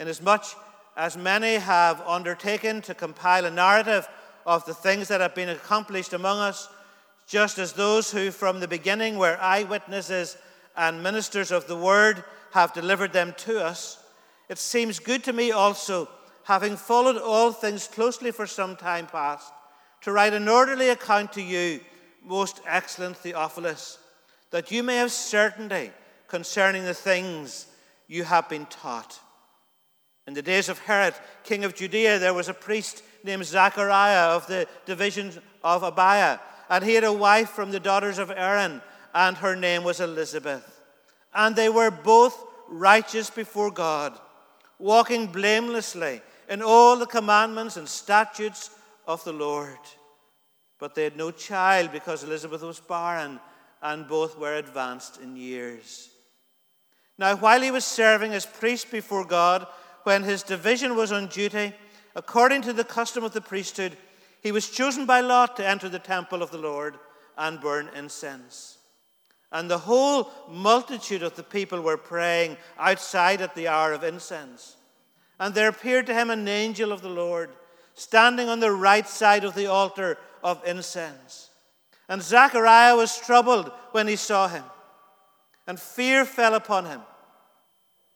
Inasmuch as many have undertaken to compile a narrative of the things that have been accomplished among us, just as those who from the beginning were eyewitnesses and ministers of the word have delivered them to us, it seems good to me also, having followed all things closely for some time past, to write an orderly account to you, most excellent Theophilus, that you may have certainty concerning the things you have been taught. In the days of Herod, king of Judea, there was a priest named Zachariah of the division of Abijah, and he had a wife from the daughters of Aaron, and her name was Elizabeth. And they were both righteous before God, walking blamelessly in all the commandments and statutes of the Lord. But they had no child because Elizabeth was barren, and both were advanced in years. Now, while he was serving as priest before God, when his division was on duty, according to the custom of the priesthood, he was chosen by lot to enter the temple of the Lord and burn incense. And the whole multitude of the people were praying outside at the hour of incense. And there appeared to him an angel of the Lord, standing on the right side of the altar of incense. And Zachariah was troubled when he saw him, and fear fell upon him.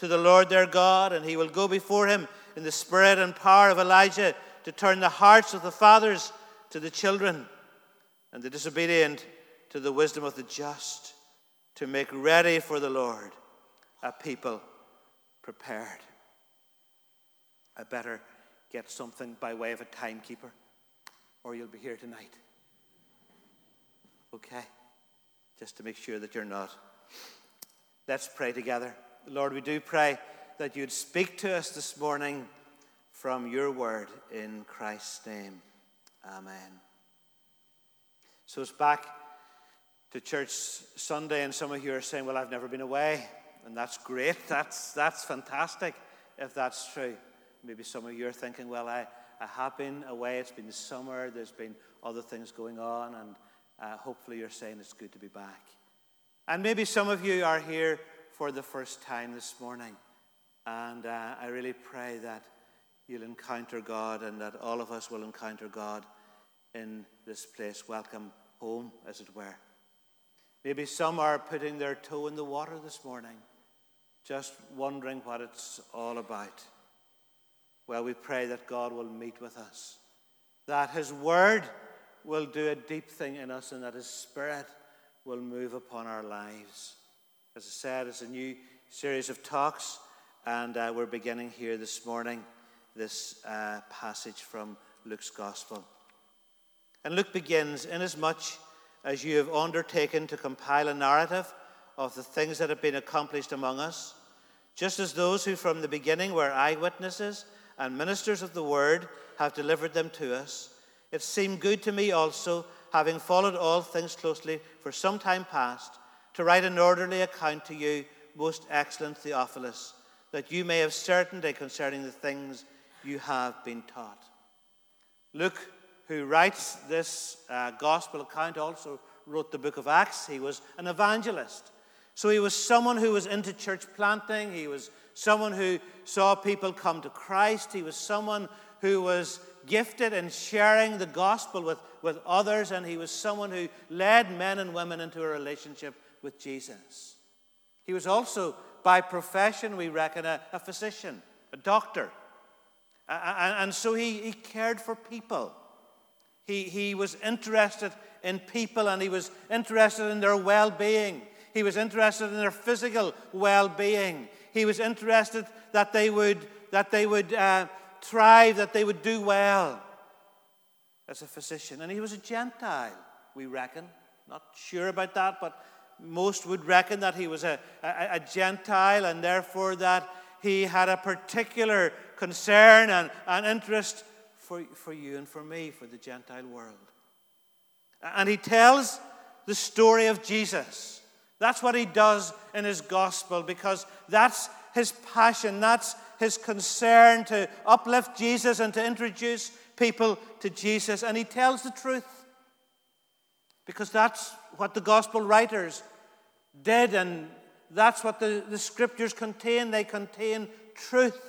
to the Lord their God, and he will go before him in the spirit and power of Elijah to turn the hearts of the fathers to the children, and the disobedient to the wisdom of the just, to make ready for the Lord a people prepared. I better get something by way of a timekeeper, or you'll be here tonight. Okay? Just to make sure that you're not. Let's pray together. Lord, we do pray that you'd speak to us this morning from your word in Christ's name. Amen. So it's back to church Sunday, and some of you are saying, Well, I've never been away. And that's great. That's, that's fantastic if that's true. Maybe some of you are thinking, Well, I, I have been away. It's been the summer. There's been other things going on. And uh, hopefully you're saying it's good to be back. And maybe some of you are here for the first time this morning. And uh, I really pray that you'll encounter God and that all of us will encounter God in this place. Welcome home, as it were. Maybe some are putting their toe in the water this morning, just wondering what it's all about. Well, we pray that God will meet with us, that His Word will do a deep thing in us, and that His Spirit will move upon our lives. As I said, it's a new series of talks, and uh, we're beginning here this morning this uh, passage from Luke's Gospel. And Luke begins Inasmuch as you have undertaken to compile a narrative of the things that have been accomplished among us, just as those who from the beginning were eyewitnesses and ministers of the word have delivered them to us, it seemed good to me also, having followed all things closely for some time past to write an orderly account to you, most excellent Theophilus, that you may have certainty concerning the things you have been taught. Luke, who writes this uh, gospel account, also wrote the book of Acts. He was an evangelist. So he was someone who was into church planting. He was someone who saw people come to Christ. He was someone who was gifted in sharing the gospel with, with others. And he was someone who led men and women into a relationship with Jesus. He was also, by profession, we reckon, a, a physician, a doctor. And, and so he, he cared for people. He, he was interested in people and he was interested in their well being. He was interested in their physical well being. He was interested that they would, that they would uh, thrive, that they would do well as a physician. And he was a Gentile, we reckon. Not sure about that, but most would reckon that he was a, a, a Gentile and therefore that he had a particular concern and, and interest for, for you and for me, for the Gentile world. And he tells the story of Jesus. That's what he does in his gospel because that's his passion, that's his concern to uplift Jesus and to introduce people to Jesus. And he tells the truth because that's what the gospel writers did, and that's what the, the scriptures contain. They contain truth.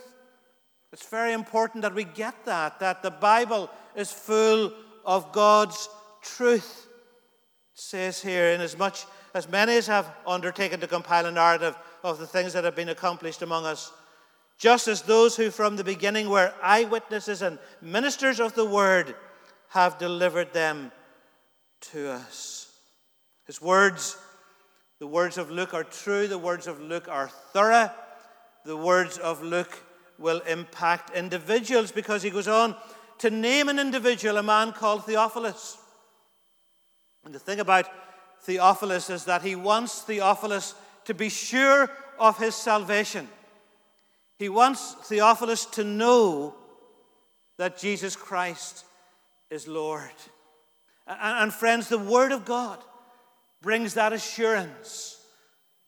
It's very important that we get that, that the Bible is full of God's truth. It says here, inasmuch as many as have undertaken to compile a narrative of the things that have been accomplished among us, just as those who from the beginning were eyewitnesses and ministers of the word have delivered them to us. His words, the words of Luke, are true, the words of Luke are thorough, the words of Luke will impact individuals because he goes on to name an individual, a man called Theophilus. And the thing about Theophilus is that he wants Theophilus to be sure of his salvation. He wants Theophilus to know that Jesus Christ is Lord. And, friends, the Word of God brings that assurance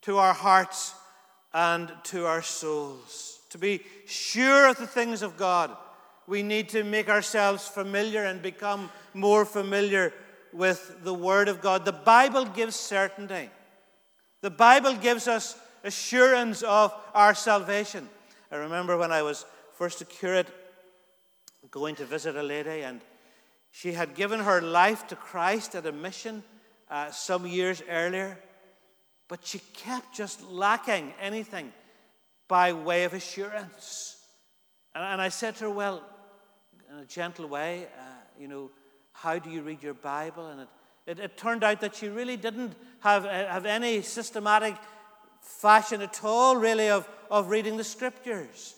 to our hearts and to our souls. To be sure of the things of God, we need to make ourselves familiar and become more familiar with the Word of God. The Bible gives certainty, the Bible gives us assurance of our salvation. I remember when I was first a curate going to visit a lady, and she had given her life to Christ at a mission uh, some years earlier, but she kept just lacking anything by way of assurance. And, and I said to her, Well, in a gentle way, uh, you know, how do you read your Bible? And it, it, it turned out that she really didn't have, uh, have any systematic fashion at all, really, of, of reading the scriptures.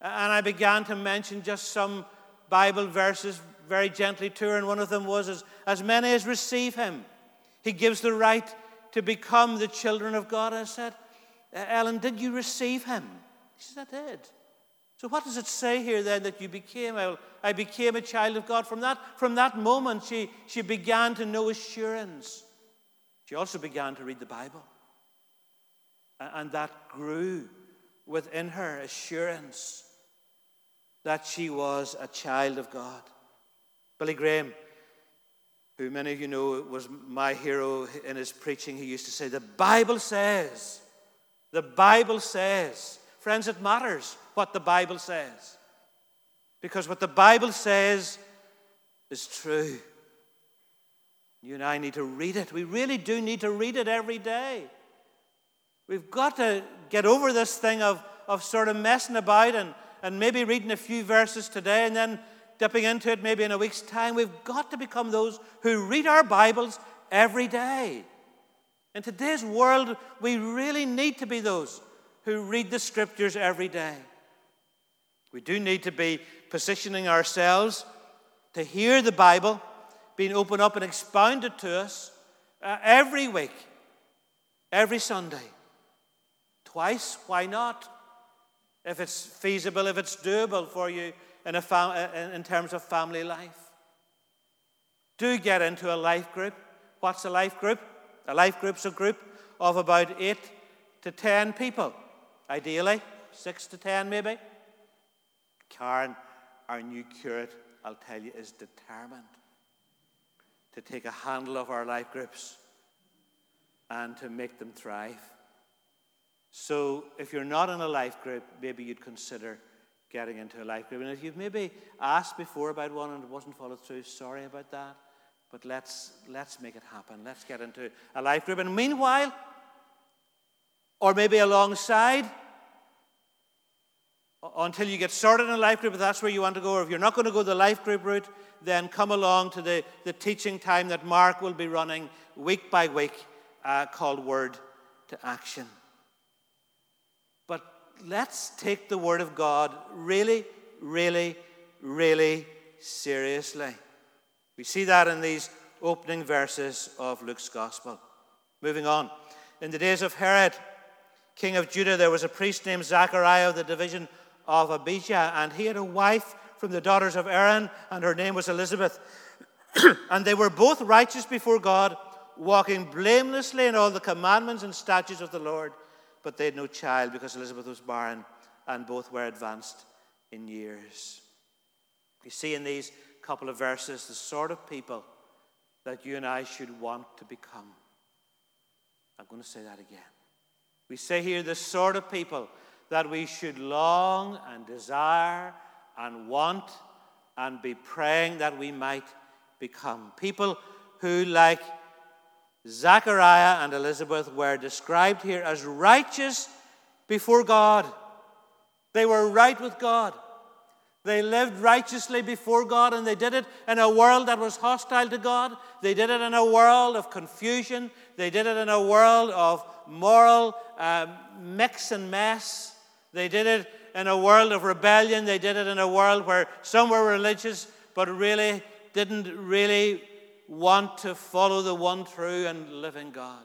And I began to mention just some Bible verses very gently to her, and one of them was, As, as many as receive him, he gives the right to become the children of God. I said, uh, Ellen, did you receive him? She said, I did. So, what does it say here then that you became? I, I became a child of God. From that, from that moment, she, she began to know assurance. She also began to read the Bible. And that grew within her assurance that she was a child of God. Billy Graham, who many of you know was my hero in his preaching, he used to say, The Bible says, the Bible says. Friends, it matters what the Bible says. Because what the Bible says is true. You and I need to read it. We really do need to read it every day. We've got to get over this thing of, of sort of messing about and, and maybe reading a few verses today and then dipping into it maybe in a week's time. We've got to become those who read our Bibles every day. In today's world, we really need to be those who read the scriptures every day. We do need to be positioning ourselves to hear the Bible being opened up and expounded to us uh, every week, every Sunday. Twice, why not? If it's feasible, if it's doable for you in, fam- in terms of family life. Do get into a life group. What's a life group? A life group's a group of about eight to ten people, ideally, six to ten maybe. Karen, our new curate, I'll tell you, is determined to take a handle of our life groups and to make them thrive. So, if you're not in a life group, maybe you'd consider getting into a life group. And if you've maybe asked before about one and it wasn't followed through, sorry about that. But let's, let's make it happen. Let's get into a life group. And meanwhile, or maybe alongside, until you get started in a life group, if that's where you want to go, or if you're not going to go the life group route, then come along to the, the teaching time that Mark will be running week by week uh, called Word to Action. Let's take the Word of God really, really, really seriously. We see that in these opening verses of Luke's Gospel. Moving on. In the days of Herod, king of Judah, there was a priest named Zachariah of the division of Abijah, and he had a wife from the daughters of Aaron, and her name was Elizabeth. and they were both righteous before God, walking blamelessly in all the commandments and statutes of the Lord. But they had no child because Elizabeth was barren, and both were advanced in years. You see in these couple of verses the sort of people that you and I should want to become. I'm going to say that again. We say here the sort of people that we should long and desire and want and be praying that we might become. People who, like Zachariah and Elizabeth, were described here as righteous before God. They were right with God. They lived righteously before God, and they did it in a world that was hostile to God. They did it in a world of confusion. They did it in a world of moral uh, mix and mess. They did it in a world of rebellion. They did it in a world where some were religious, but really didn't really want to follow the one true and living God.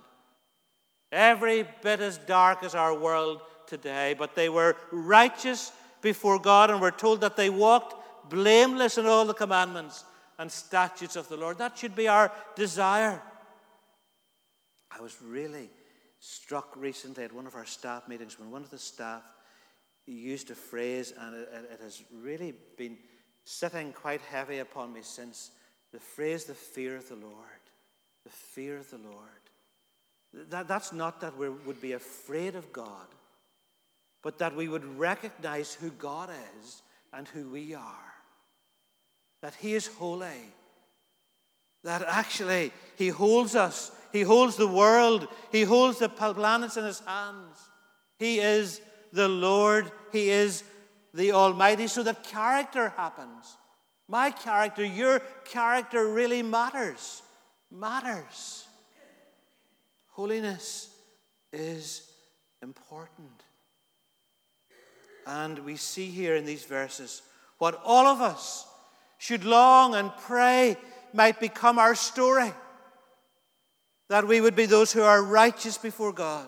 Every bit as dark as our world today, but they were righteous before God, and we're told that they walked blameless in all the commandments and statutes of the Lord. That should be our desire. I was really struck recently at one of our staff meetings when one of the staff used a phrase, and it, it has really been sitting quite heavy upon me since the phrase, the fear of the Lord. The fear of the Lord. That, that's not that we would be afraid of God, but that we would recognize who God is and who we are. That He is holy. That actually He holds us, He holds the world, He holds the planets in His hands. He is the Lord, He is the Almighty, so that character happens. My character, your character really matters. Matters. Holiness is important. And we see here in these verses what all of us should long and pray might become our story. That we would be those who are righteous before God.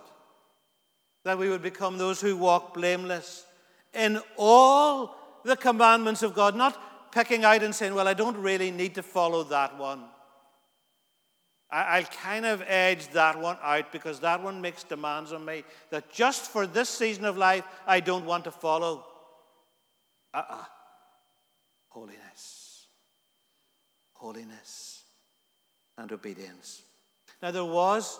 That we would become those who walk blameless in all the commandments of God, not picking out and saying, Well, I don't really need to follow that one. I'll kind of edge that one out because that one makes demands on me that just for this season of life, I don't want to follow. Uh uh-uh. uh Holiness. Holiness and obedience. Now, there was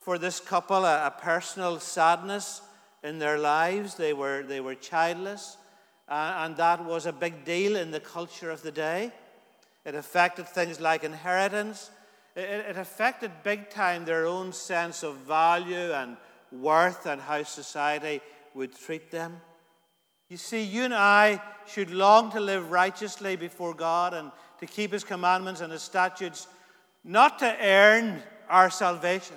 for this couple a, a personal sadness in their lives. They were, they were childless, Uh, and that was a big deal in the culture of the day. It affected things like inheritance it, it affected big time their own sense of value and worth and how society would treat them. You see, you and I should long to live righteously before God and to keep His commandments and His statutes, not to earn our salvation,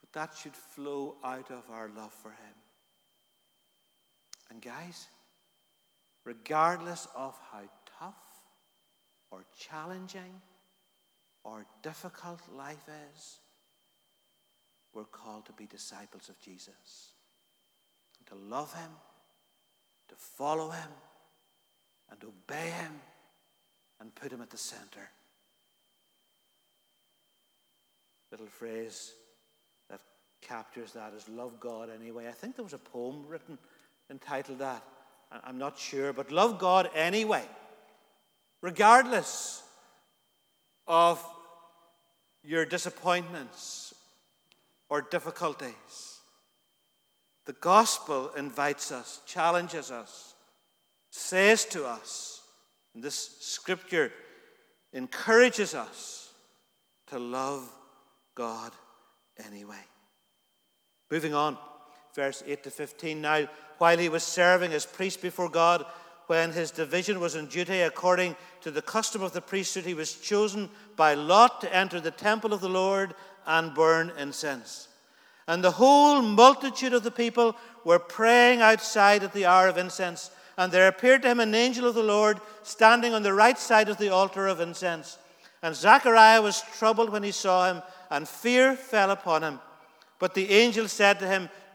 but that should flow out of our love for Him. And, guys, regardless of how tough or challenging or difficult life is, we're called to be disciples of Jesus. To love Him, to follow Him, and obey Him, and put Him at the center. Little phrase that captures that is love God anyway. I think there was a poem written entitled that. I'm not sure, but love God anyway, regardless of your disappointments or difficulties. The gospel invites us, challenges us, says to us, and this scripture encourages us to love God anyway. Moving on, verse 8 to 15. Now, while he was serving as priest before God, when his division was in duty according to the custom of the priesthood, he was chosen by lot to enter the temple of the Lord and burn incense. And the whole multitude of the people were praying outside at the hour of incense. And there appeared to him an angel of the Lord standing on the right side of the altar of incense. And Zechariah was troubled when he saw him, and fear fell upon him. But the angel said to him,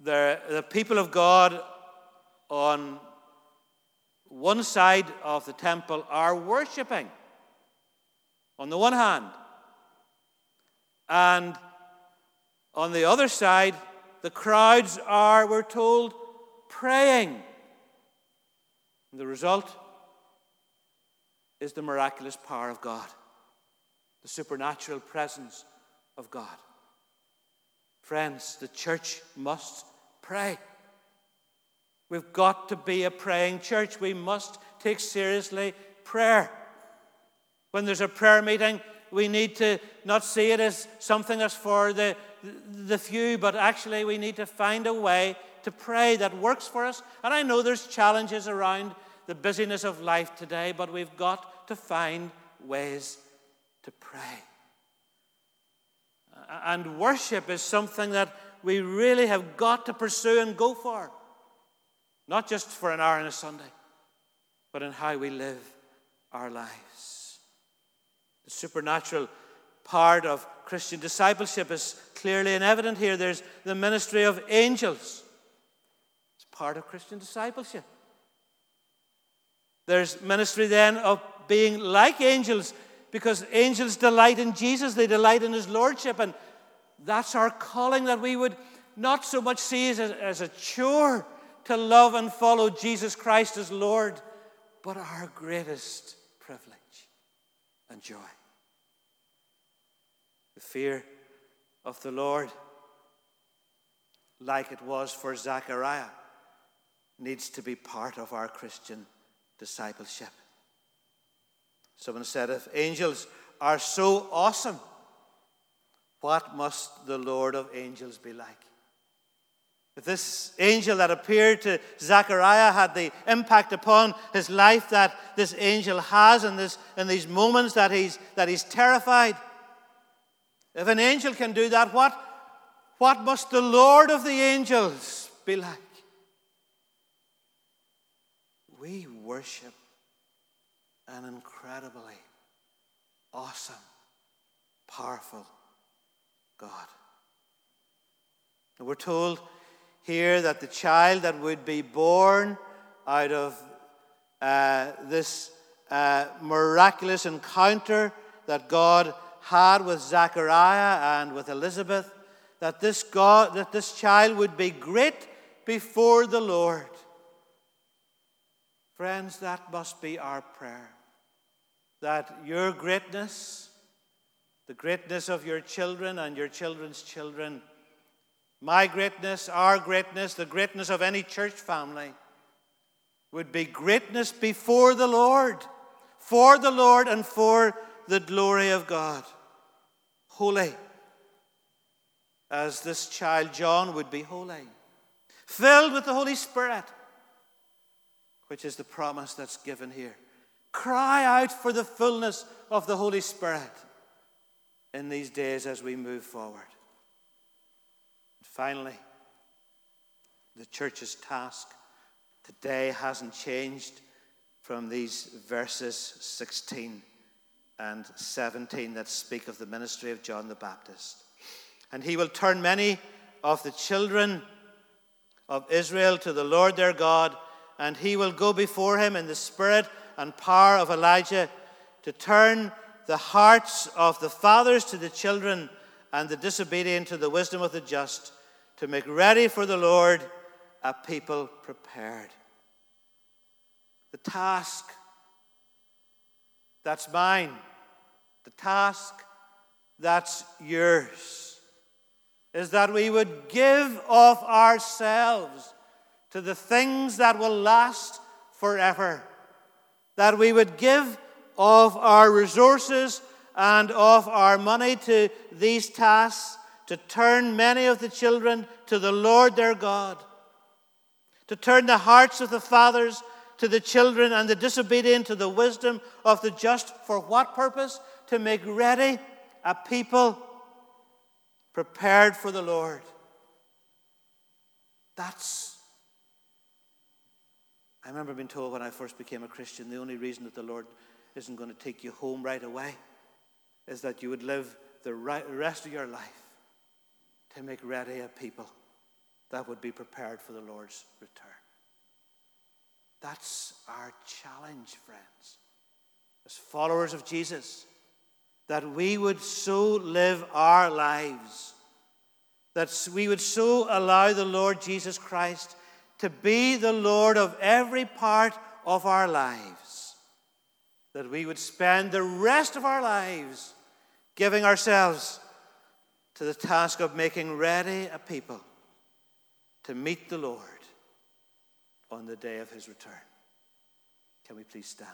the, the people of God on one side of the temple are worshiping on the one hand. And on the other side, the crowds are, we're told, praying. And the result is the miraculous power of God, the supernatural presence of God. Friends, the church must pray. We've got to be a praying church. We must take seriously prayer. When there's a prayer meeting, we need to not see it as something that's for the, the few, but actually we need to find a way to pray that works for us. And I know there's challenges around the busyness of life today, but we've got to find ways to pray. And worship is something that we really have got to pursue and go for. Not just for an hour on a Sunday, but in how we live our lives. The supernatural part of Christian discipleship is clearly and evident here. There's the ministry of angels, it's part of Christian discipleship. There's ministry then of being like angels because angels delight in Jesus, they delight in his lordship, and that's our calling that we would not so much see as a, as a chore to love and follow Jesus Christ as Lord, but our greatest privilege and joy. The fear of the Lord, like it was for Zechariah, needs to be part of our Christian discipleship. Someone said, if angels are so awesome, what must the Lord of angels be like? If this angel that appeared to Zechariah had the impact upon his life that this angel has in, this, in these moments that he's, that he's terrified, if an angel can do that, what, what must the Lord of the angels be like? We worship an incredibly awesome, powerful God. And we're told here that the child that would be born out of uh, this uh, miraculous encounter that God had with Zachariah and with Elizabeth, that this God, that this child would be great before the Lord. Friends, that must be our prayer. That your greatness, the greatness of your children and your children's children, my greatness, our greatness, the greatness of any church family would be greatness before the Lord, for the Lord and for the glory of God. Holy, as this child John would be holy, filled with the Holy Spirit, which is the promise that's given here. Cry out for the fullness of the Holy Spirit in these days as we move forward. Finally, the church's task today hasn't changed from these verses 16 and 17 that speak of the ministry of John the Baptist. And he will turn many of the children of Israel to the Lord their God, and he will go before him in the spirit and power of Elijah to turn the hearts of the fathers to the children and the disobedient to the wisdom of the just, to make ready for the Lord a people prepared. The task that's mine. The task that's yours is that we would give of ourselves to the things that will last forever. That we would give of our resources and of our money to these tasks to turn many of the children to the Lord their God, to turn the hearts of the fathers to the children and the disobedient to the wisdom of the just. For what purpose? To make ready a people prepared for the Lord. That's, I remember being told when I first became a Christian, the only reason that the Lord isn't going to take you home right away is that you would live the rest of your life to make ready a people that would be prepared for the Lord's return. That's our challenge, friends, as followers of Jesus, that we would so live our lives, that we would so allow the Lord Jesus Christ to be the Lord of every part of our lives, that we would spend the rest of our lives giving ourselves to the task of making ready a people to meet the Lord on the day of his return. Can we please stand?